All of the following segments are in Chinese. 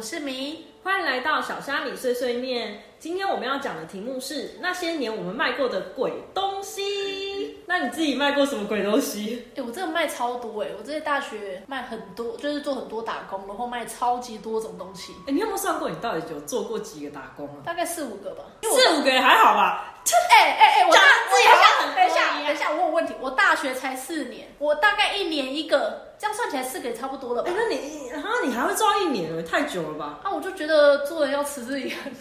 我是米。欢迎来到小虾米碎碎念。今天我们要讲的题目是那些年我们卖过的鬼东西。那你自己卖过什么鬼东西？哎、我真的卖超多哎、我这些大学卖很多，就是做很多打工，然后卖超级多种东西，哎，你有没有算过你到底有做过几个打工啊？大概四五个吧。四五个也还好吧。哎哎哎，我大讲自己好像很等一下，等一下，我有问题。我大学才四年，我大概一年一个，这样算起来四个也差不多了吧哎，？那你啊，你还会做到一年了，太久了吧？啊，我就觉得做人要持之以恒。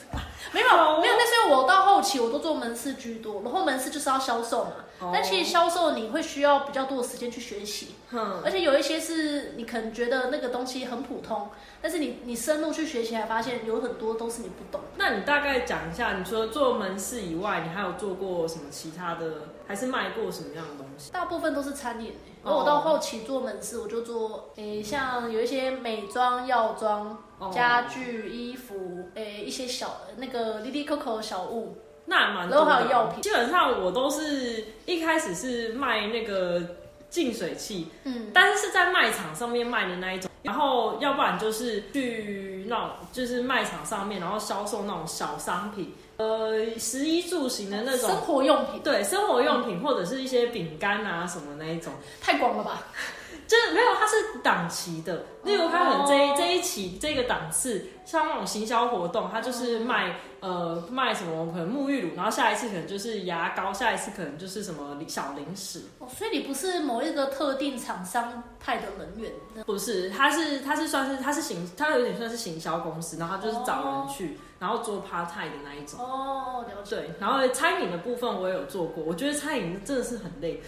没有好没有，那是因为我到后期我都做门市居多，然后门市就是要销售嘛。哦但其实销售你会需要比较多的时间去学习，哼，而且有一些是你可能觉得那个东西很普通，但是你你深入去学习，才发现有很多都是你不懂。那你大概讲一下，你除了做门市以外，你还有做过什么其他的，还是卖过什么样的东西？大部分都是餐饮、欸，哦然后我到后期做门市，我就做诶、像有一些美妆、药妆、哦家具、衣服，诶、一些小那个 Lily Coco 的小物，那还蛮然后多的还有药品。基本上我都是一开始是卖那个净水器，嗯，但是是在卖场上面卖的那一种，然后要不然就是去那种就是卖场上面，然后销售那种小商品，呃，食衣住行的那种。生。活用品。对生活用品或者是一些饼干啊什么那一种，太广了吧？就是没有它是档期的，例如它可能这一、哦。这一期这个档次，像那种行销活动，它就是卖、呃卖什么可能沐浴乳，然后下一次可能就是牙膏，下一次可能就是什么小零食，哦，所以你不是某一个特定厂商派的人员，不是，他是他是算是他是行，他有点算是行销公司，然后他就是找人去，然后做 part time 的那一种。哦，了解。对，然后餐饮的部分我也有做过，我觉得餐饮真的是很累。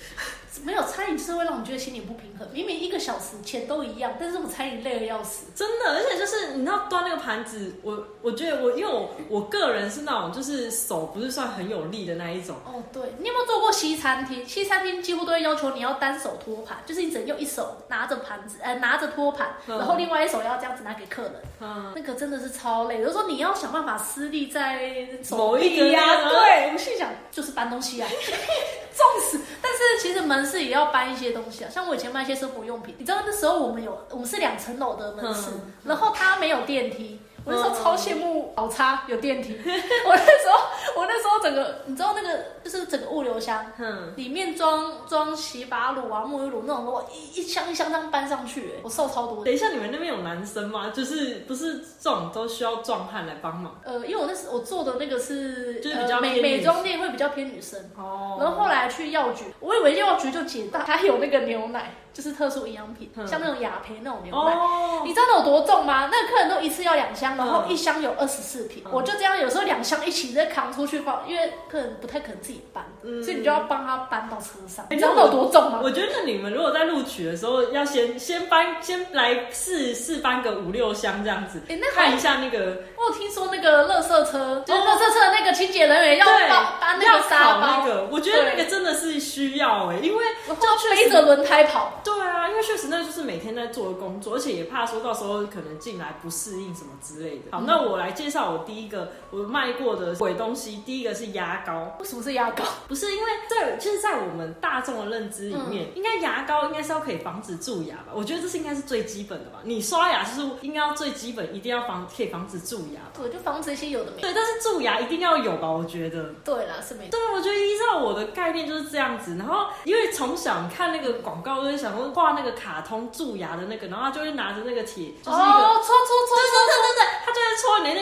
没有餐饮就是会让你觉得心里不平衡，明明一个小时钱都一样，但是我餐饮累的要死。真的，而且就是你知道端那个盘子，我我觉得我因为我我个人是那种就是手不是算很有力的那一种，哦，对，你有没有做过西餐厅？西餐厅几乎都会要求你要单手托盘，就是你只能用一手拿着盘子，呃，拿着托盘，嗯然后另外一手要这样子拿给客人，嗯，那个真的是超累。有时候你要想办法施力在手某一个对，我心想就是搬东西啊，重死。但是其实门市也要搬一些东西啊，像我以前卖一些生活用品，你知道那时候我们有我们是两层楼的门市，嗯然后它没有电梯。我那时候嗯超羡慕宝叉有电梯，我那时候我那时候整个你知道那个就是整个物流箱嗯，里面装装洗发乳啊、沐浴乳那种，我一一箱一箱这样搬上去，我瘦超多。等一下，你们那边有男生吗？就是不是这种都需要壮汉来帮忙？呃，因为我那时我做的那个是就是比较呃、美美妆店会比较偏女生，哦然后后来去药局，我以为药局就解大，它有那个牛奶，就是特殊营养品，嗯像那种雅培那种牛奶。哦，你知道那有多重吗？那个客人都一次要两箱，然后嗯一箱有二十四瓶，嗯。我就这样有时候两箱一起再扛出去放，因为客人不太可能自己搬，嗯。所以你就要帮他搬到车上。哎你知道那有多重吗？我觉得你们如果在录取的时候，要先先搬，先来试试搬个五六箱这样子，哎，那好。看一下那个我有听说那个垃圾车，就是垃圾车的那个清洁人员要对搬搬那要个沙包。那，个，我觉得那个真的是需要哎、因为然后背着轮胎跑。对啊，因为确实那就是每天在做的工作，而且也怕说到时候可能进来不适应什么之类的。好，那我来介绍我第一个我卖过的鬼东西，第一个是牙膏。为什么是牙膏？不是因为在，其实，在我们大众的认知里面，应该牙膏应该是要可以防止蛀牙吧？我觉得这是应该是最基本的吧。你刷牙就是应该要最基本，一定要防可以防止蛀牙吧。对，就防止一些有的没的。对，但是蛀牙一定要有吧？我觉得。对啦，是没错。对，我觉得依照我的概念就是这样子。然后因为从小看那个广告，就会想说画那个卡通蛀牙的那个，然后他就会拿着那个铁，就是一个。哦，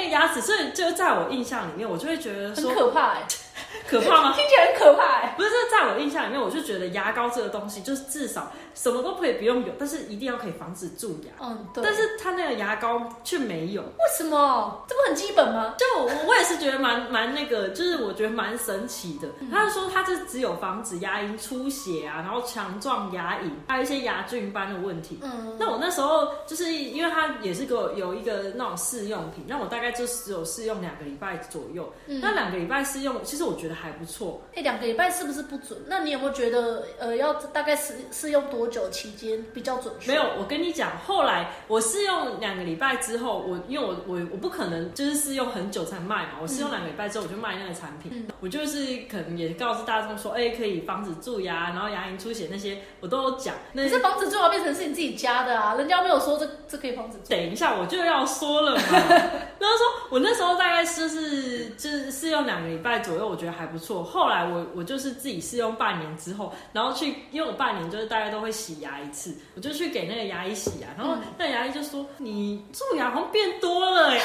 牙齿，所以就在我印象里面，我就会觉得很可怕哎，可怕吗？听起来很可怕哎。不是，这在我印象里面，我就觉得牙膏这个东西，就是至少什么都可以不用有，但是一定要可以防止蛀牙。嗯，对。但是它那个牙膏却没有，为什么？这不很基本吗？就我我也是觉得蛮蛮那个，就是我觉得蛮神奇的。嗯他就说它这只有防止牙龈出血啊，然后强壮牙龈，还有一些牙菌斑的问题。嗯，那我那时候就是因为它也是给我有一个那种试用品，那我大概就只有试用两个礼拜左右。嗯那两个礼拜试用，其实我觉觉得还不错。哎，两个礼拜是不是不准？那你有没有觉得，呃，要大概试试用多久期间比较准确？没有，我跟你讲，后来我试用两个礼拜之后，我因为我我我不可能就是试用很久才卖嘛，我试用两个礼拜之后我就卖那个产品，我就是可能也告诉大众说，哎，可以防止蛀牙，然后牙龈出血那些我都有讲。可是防止蛀牙变成是你自己加的啊，人家没有说这这可以防止。等一下我就要说了嘛，然后说我那时候大概就是就是试用两个礼拜左右，我觉得还不错。后来我我就是自己试用半年之后，然后去因为我半年就是大概都会洗牙一次，我就去给那个牙医洗牙，然后那牙医就说你蛀牙好像变多了哎，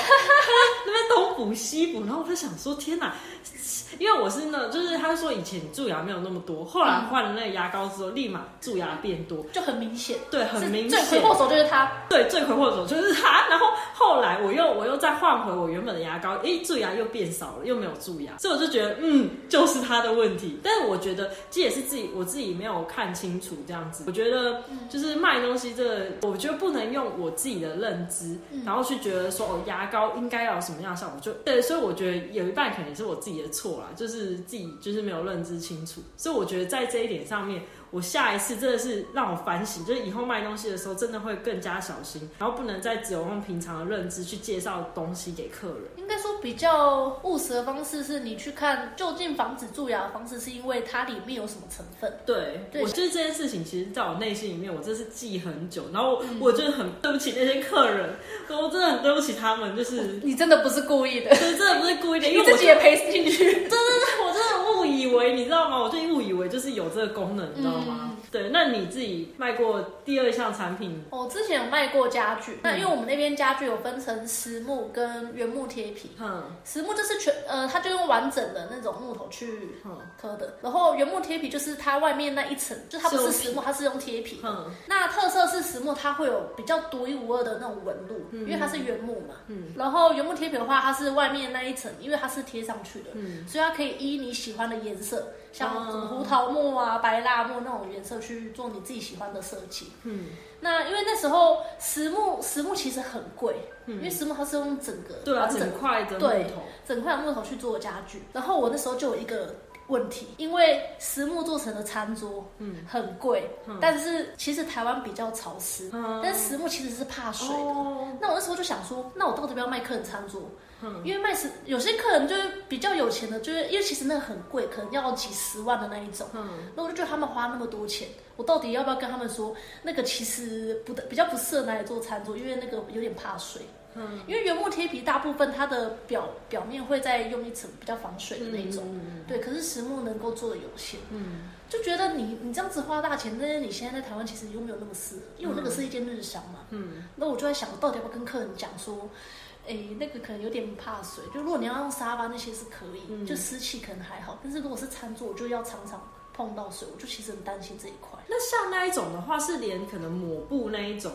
那边东补西补，然后我就想说天哪。因为我是那，就是他说以前蛀牙没有那么多，后来换了那个牙膏之后，立马蛀牙变多，就很明显。对，很明显。罪魁祸首就是他。对，罪魁祸首就是他。然后后来我又我又再换回我原本的牙膏，哎，蛀牙又变少了，又没有蛀牙，所以我就觉得，嗯，就是他的问题。但是我觉得这也是自己我自己没有看清楚这样子。我觉得就是卖东西这个，我觉得不能用我自己的认知，然后去觉得说哦，牙膏应该要有什么样的效果，就对。所以我觉得有一半可能是我自己的错啦，就是自己就是没有认知清楚。所以我觉得在这一点上面。我下一次真的是让我反省，就是以后卖东西的时候真的会更加小心，然后不能再只有用平常的认知去介绍东西给客人。应该说比较务实的方式是你去看就近防止蛀牙的方式，是因为它里面有什么成分。对，我就是这件事情，其实在我内心里面，我真是记很久。然后我就很对不起那些客人，我真的很对不起他们。就是你真的不是故意的，真的不是故意的，因为自己也赔进去。对对对，我真的误以为，你知道吗？我就误以为就是有这个功能，你知道吗？对，那你自己卖过第二项产品？我之前有卖过家具，那因为我们那边家具有分成实木跟原木贴皮。嗯，实木就是全呃，它就用完整的那种木头去刻的，然后原木贴皮就是它外面那一层，就它不是实木，它是用贴皮。嗯，那特色是实木，它会有比较独一无二的那种纹路，因为它是原木嘛。嗯，然后原木贴皮的话，它是外面那一层，因为它是贴上去的，嗯，所以它可以依你喜欢的颜色。像胡桃木啊、白蜡木那种颜色去做你自己喜欢的设计。嗯，那因为那时候实木实木其实很贵，因为实木它是用整个对啊整块的木头，整块木头去做家具。然后我那时候就有一个问题，因为实木做成的餐桌，嗯，很贵，但是其实台湾比较潮湿，但实木其实是怕水的。那我那时候就想说，那我到底要不要卖客人餐桌？因为卖是有些客人就是比较有钱的，就是因为其实那个很贵，可能要几十万的那一种。嗯，那我就觉得他们花那么多钱，我到底要不要跟他们说，那个其实不比较不适合拿来做餐桌，因为那个有点怕水。嗯，因为原木贴皮大部分它的表表面会再用一层比较防水的那种。嗯对，可是实木能够做的有限。嗯。就觉得你你这样子花大钱，但是你现在在台湾其实又没有那么适合，因为我那个是一间日商嘛。嗯。那我就在想，我到底要不要跟客人讲说？哎，那个可能有点怕水，就如果你要用沙发那些是可以，就湿气可能还好。但是如果是餐桌，我就要常常碰到水，我就其实很担心这一块。那像那一种的话，是连可能抹布那一种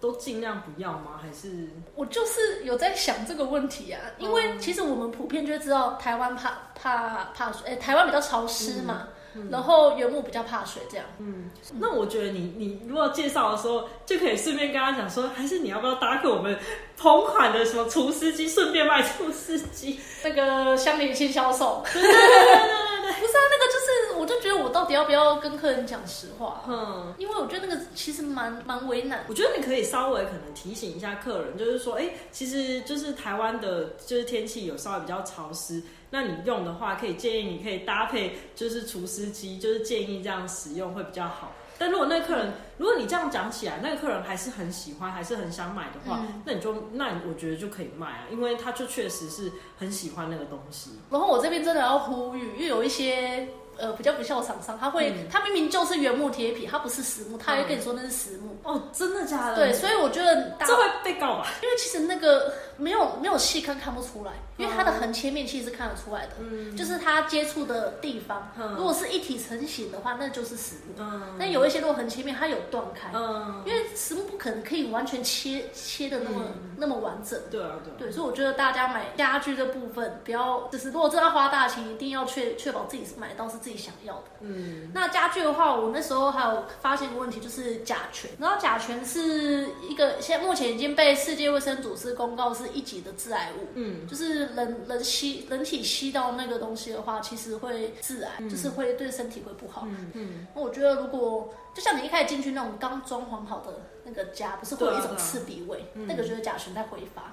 都尽量不要吗？还是我就是有在想这个问题啊，因为其实我们普遍就知道台湾怕怕怕水，哎，台湾比较潮湿嘛。然后原木比较怕水，这样。嗯，那我觉得你你如果介绍的时候，就可以顺便跟他讲说，还是你要不要搭配我们同款的什么除湿机，顺便卖除湿机，那个相连性销售。对对对对对，不是啊，那个就是，我就觉得我到底要不要跟客人讲实话？嗯，因为我觉得那个其实蛮蛮为难。我觉得你可以稍微可能提醒一下客人，就是说，哎，其实就是台湾的，就是天气有稍微比较潮湿。那你用的话，可以建议你可以搭配，就是除湿机，就是建议这样使用会比较好。但如果那个客人，如果你这样讲起来，那个客人还是很喜欢，还是很想买的话，那你就那我觉得就可以卖啊，因为他就确实是很喜欢那个东西。然后我这边真的要呼吁，因为有一些。呃，比较不孝厂商，他会，他明明就是原木贴皮，他不是实木，他会跟你说那是实木。哦，真的假的？对，所以我觉得这会被告吧？因为其实那个没有没有细看看不出来，因为它的横切面其实是看得出来的，嗯，就是它接触的地方，如果是一体成型的话，那就是实木。嗯，但有一些如果横切面它有断开，嗯，因为实木不可能可以完全切切的那么那么完整。对啊，对。对，所以我觉得大家买家具的部分，不要就是如果真的要花大钱，一定要确确保自己是买到是自己。自己想要的。嗯，那家具的话，我那时候还有发现一个问题，就是甲醛。然后甲醛是一个现在目前已经被世界卫生组织公告是一级的致癌物。嗯，就是人人吸人体吸到那个东西的话，其实会致癌，就是会对身体会不好。嗯嗯，那我觉得如果就像你一开始进去那种刚装潢好的那个家，不是会有一种刺鼻味，那个就是甲醛在挥发。嗯，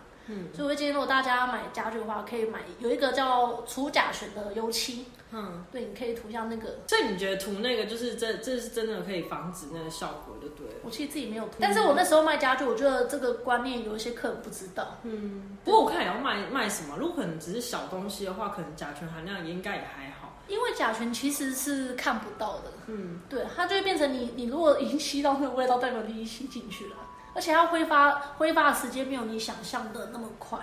所以我会建议，如果大家买家具的话，可以买有一个叫除甲醛的油漆。嗯，对，你可以涂像那个。所以你觉得涂那个就是这这是真的可以防止那个效果的，对？我其实自己没有涂，但是我那时候卖家具，我觉得这个观念有一些客人不知道。嗯，不过我看也要卖卖什么，如果可能只是小东西的话，可能甲醛含量应该也还好。因为甲醛其实是看不到的。嗯，对，它就会变成你你如果已经吸到那个味道，代表你已经吸进去了，而且它挥发挥发的时间没有你想象的那么快。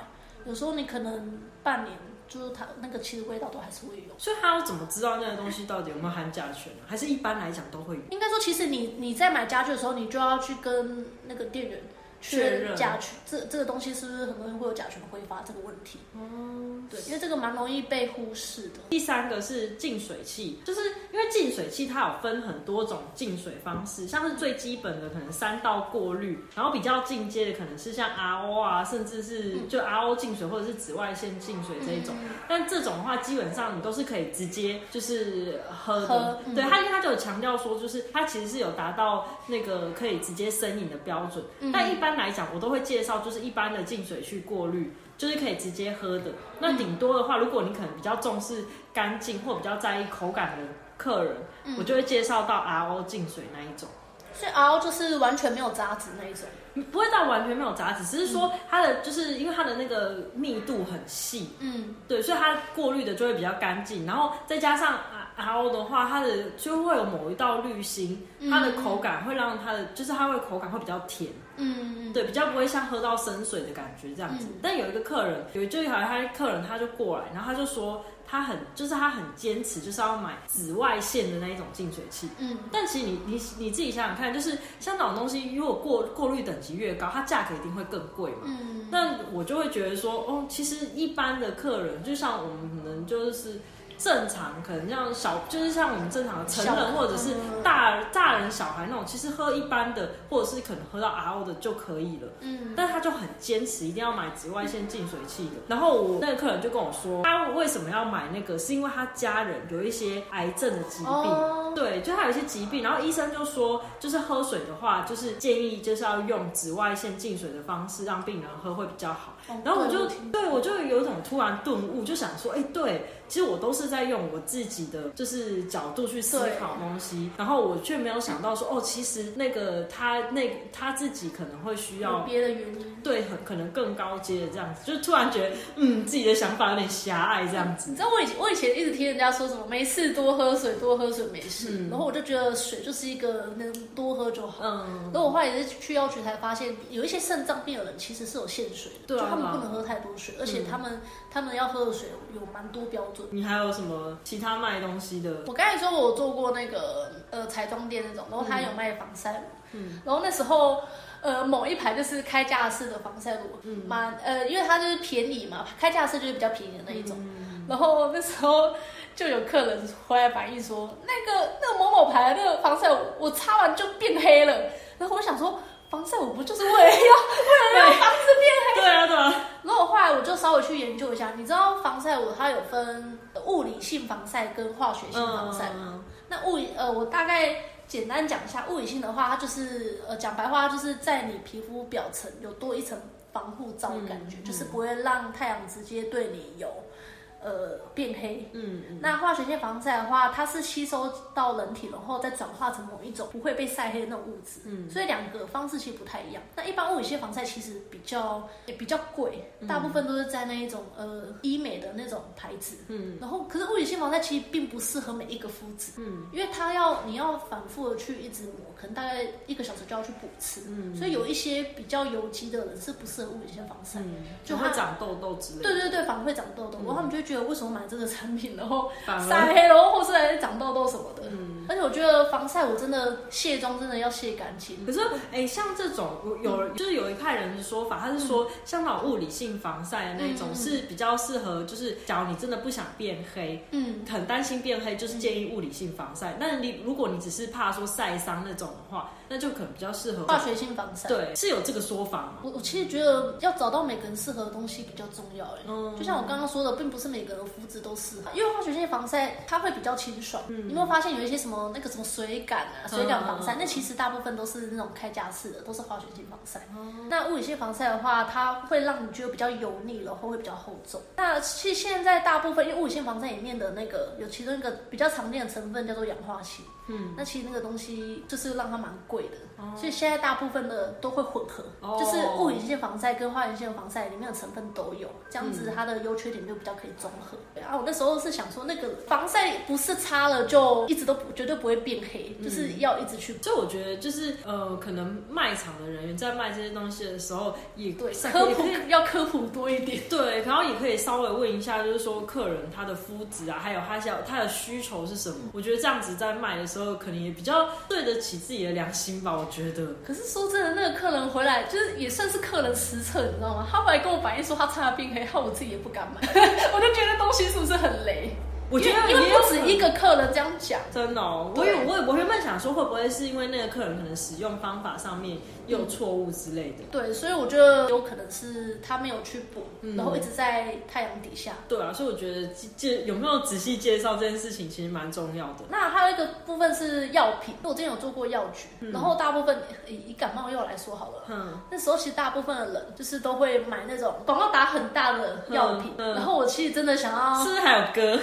有时候你可能半年，就是它那个其实味道都还是会有。所以他要怎么知道那个东西到底有没有含甲醛呢？还是一般来讲都会有？应该说，其实你你在买家具的时候，你就要去跟那个店员。确认甲醛，这这个东西是不是很多人会有甲醛挥发这个问题？嗯，对，因为这个蛮容易被忽视的。第三个是净水器，就是因为净水器它有分很多种净水方式，像是最基本的可能三道过滤，然后比较进阶的可能是像 RO 啊，甚至是就 RO 净水或者是紫外线净水这一种。但这种的话，基本上你都是可以直接就是喝的。对，它因为它就有强调说，就是它其实是有达到那个可以直接生饮的标准，但一般。来讲，我都会介绍，就是一般的净水去过滤，就是可以直接喝的。那顶多的话，如果你可能比较重视干净或比较在意口感的客人，我就会介绍到 RO 净水那一种。所以 RO 就是完全没有杂质那一种，不会到完全没有杂质，只是说它的就是因为它的那个密度很细，嗯，对，所以它过滤的就会比较干净，然后再加上。然后的话，它的就会有某一道滤芯，它的口感会让它的，就是它会口感会比较甜，嗯，对，比较不会像喝到生水的感觉这样子。但有一个客人，有就好像他客人他就过来，然后他就说他很，就是他很坚持，就是要买紫外线的那一种净水器。嗯，但其实你你你自己想想看，就是像那种东西，如果过过滤等级越高，它价格一定会更贵嘛。嗯，那我就会觉得说，哦，其实一般的客人，就像我们可能就是。正常可能像小，就是像我们正常的成人或者是大大人小孩那种，其实喝一般的或者是可能喝到 RO 的就可以了。嗯，但他就很坚持一定要买紫外线净水器的。然后我那个客人就跟我说，他为什么要买那个？是因为他家人有一些癌症的疾病，对，就他有一些疾病。然后医生就说，就是喝水的话，就是建议就是要用紫外线净水的方式让病人喝会比较好。然后我就对我就有一种突然顿悟，就想说，哎，对，其实我都是在用我自己的就是角度去思考东西，然后我却没有想到说，哦，其实那个他那他自己可能会需要别的原因，对，很可能更高阶的这样子，就突然觉得，嗯，自己的想法有点狭隘这样子。你知道我以前我以前一直听人家说什么没事多喝水，多喝水没事，然后我就觉得水就是一个能多喝就好。嗯，然后我后来也是去药局才发现，有一些肾脏病的人其实是有限水的，对啊。他们不能喝太多水，而且他们他们要喝的水有蛮多标准。你还有什么其他卖东西的？我刚才说我做过那个呃彩妆店那种，然后他有卖防晒乳，嗯，然后那时候呃某一排就是开架式的防晒乳，嗯，蛮呃因为它就是便宜嘛，开架式就是比较便宜的那一种，然后那时候就有客人回来反映说，那个那个某某牌的那个防晒乳，我擦完就变黑了，然后我想说。防晒我不就是为了要 为了让房子变黑？对啊，对啊。然后后来我就稍微去研究一下，你知道防晒我它有分物理性防晒跟化学性防晒吗？那物理呃，我大概简单讲一下，物理性的话，它就是呃讲白话，就是在你皮肤表层有多一层防护罩的感觉，就是不会让太阳直接对你有。呃，变黑。嗯嗯。那化学性防晒的话，它是吸收到人体，然后再转化成某一种不会被晒黑的那种物质。嗯。所以两个方式其实不太一样。那一般物理性防晒其实比较也比较贵，大部分都是在那一种呃医美的那种牌子。嗯。然后，可是物理性防晒其实并不适合每一个肤质。嗯。因为它要你要反复的去一直抹，可能大概一个小时就要去补次。嗯。所以有一些比较油肌的人是不适合物理性防晒。嗯。就会长痘痘之类。对对对，反而会长痘痘。然后他们就为什么买这个产品，然后晒黑了，或是来长痘痘什么的？我觉得防晒我真的卸妆真的要卸干净。可是，哎，像这种有就是有一派人的说法，他是说像那种物理性防晒的那种是比较适合，就是假如你真的不想变黑，嗯，很担心变黑，就是建议物理性防晒。但是你如果你只是怕说晒伤那种的话，那就可能比较适合化学性防晒。对，是有这个说法吗？我我其实觉得要找到每个人适合的东西比较重要。哎，嗯，就像我刚刚说的，并不是每个人肤质都适合，因为化学性防晒它会比较清爽。嗯，有没有发现有一些什么那个什么水感啊、水感防晒？那其实大部分都是那种开架式的，都是化学性防晒。那物理性防晒的话，它会让你觉得比较油腻，然后会比较厚重。那其实现在大部分因为物理性防晒里面的那个有其中一个比较常见的成分叫做氧化氢。嗯，那其实那个东西就是让它蛮贵的。哦所以现在大部分的都会混合，就是物理性防晒跟化学性防晒里面的成分都有，这样子它的优缺点就比较可以综合。啊，我那时候是想说，那个防晒不是擦了就一直都绝对不会变黑，就是要一直去。所以我觉得就是呃，可能卖场的人员在卖这些东西的时候，也对科普 要科普多一点。对，然后也可以稍微问一下，就是说客人他的肤质啊，还有他想他的需求是什么。我觉得这样子在卖的时候，时候可能也比较对得起自己的良心吧。我觉得。可是说真的，那个客人回来就是也算是客人实测，你知道吗？他回来跟我反映说他擦了变黑，害我自己也不敢买。我就觉得东西是不是很雷？我觉得因为不止一个客人这样讲，真的。我有我我原本想说，会不会是因为那个客人可能使用方法上面有错误之类的？对，所以我觉得有可能是他没有去补，然后一直在太阳底下。对啊，所以我觉得介有没有仔细介绍这件事情，其实蛮重要的。那还有一个部分是药品，我之前有做过药局，然后大部分以感冒药来说好了，嗯，那时候其实大部分的人就是都会买那种广告打很大的药品，然后我其实真的想要，是不是还有歌？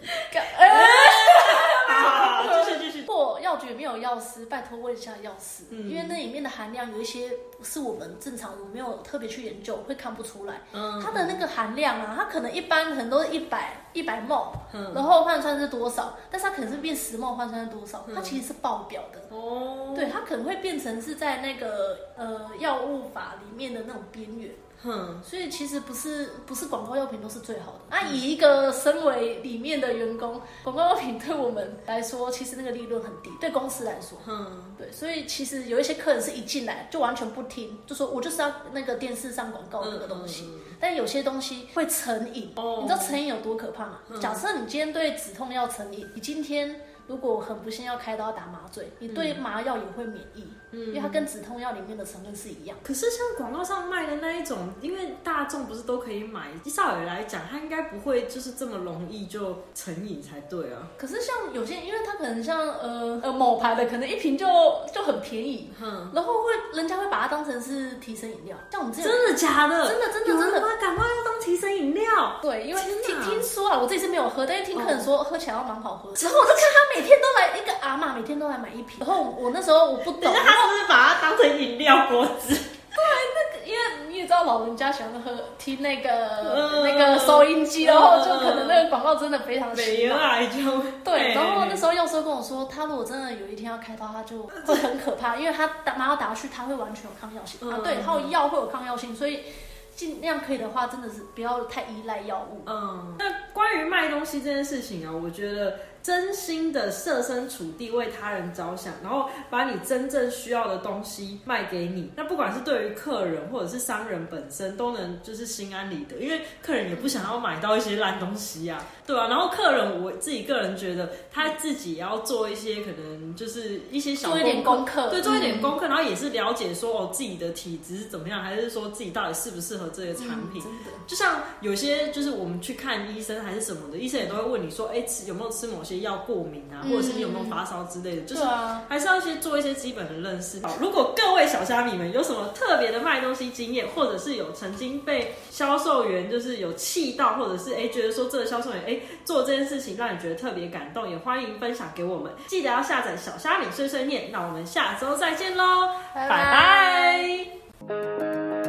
继续继续。或药局没有药师，拜托问一下药师，因为那里面的含量有一些不是我们正常，我没有特别去研究，会看不出来。嗯，它的那个含量啊，它可能一般可能都是一百一百沫，然后换算是多少？但是它可能是变十沫换算是多少？它其实是爆表的。哦，对，它可能会变成是在那个呃药物法里面的那种边缘。哼，所以其实不是不是广告药品都是最好的。那以一个身为里面的员工，广告药品对我们来说，其实那个利润很低，对公司来说，嗯，对。所以其实有一些客人是一进来就完全不听，就说我就是要那个电视上广告那个东西。但有些东西会成瘾，你知道成瘾有多可怕吗？假设你今天对止痛药成瘾，你今天。如果很不幸要开刀打麻醉，你对麻药也会免疫，嗯，因为它跟止痛药里面的成分是一样。可是像广告上卖的那一种，因为大众不是都可以买，少爷来讲，他应该不会就是这么容易就成瘾才对啊。可是像有些，因为它可能像呃呃某牌的，可能一瓶就就很便宜，嗯，然后会人家会把它当成是提神饮料。像我们这真的假的？真的真的真的，感冒要当提神饮料？对，因为听听说啊，我自己是没有喝，但是听客人说喝起来要蛮好喝。之后我就看他每。每天都来一个阿妈，每天都来买一瓶。然后我那时候我不懂，他是把它当成饮料果汁？对，那个因为你也知道，老人家喜欢喝听那个那个收音机，然后就可能那个广告真的非常洗脑。对，然后那时候药师跟我说，他如果真的有一天要开刀，他就会很可怕，因为他打麻药打下去，他会完全有抗药性啊。对，然后药会有抗药性，所以。尽量可以的话，真的是不要太依赖药物。嗯，那关于卖东西这件事情啊，我觉得真心的设身处地为他人着想，然后把你真正需要的东西卖给你，那不管是对于客人或者是商人本身，都能就是心安理得，因为客人也不想要买到一些烂东西呀，对啊？然后客人我自己个人觉得，他自己也要做一些可能就是一些小做一点功课，对，做一点功课，然后也是了解说哦自己的体质是怎么样，还是说自己到底适不适合。这些产品，就像有些就是我们去看医生还是什么的，医生也都会问你说，哎，吃有没有吃某些药过敏啊，或者是你有没有发烧之类的，就是还是要先做一些基本的认识。好，如果各位小虾米们有什么特别的卖东西经验，或者是有曾经被销售员就是有气到，或者是哎觉得说这个销售员哎做这件事情让你觉得特别感动，也欢迎分享给我们。记得要下载小虾米碎碎念，那我们下周再见喽，拜拜。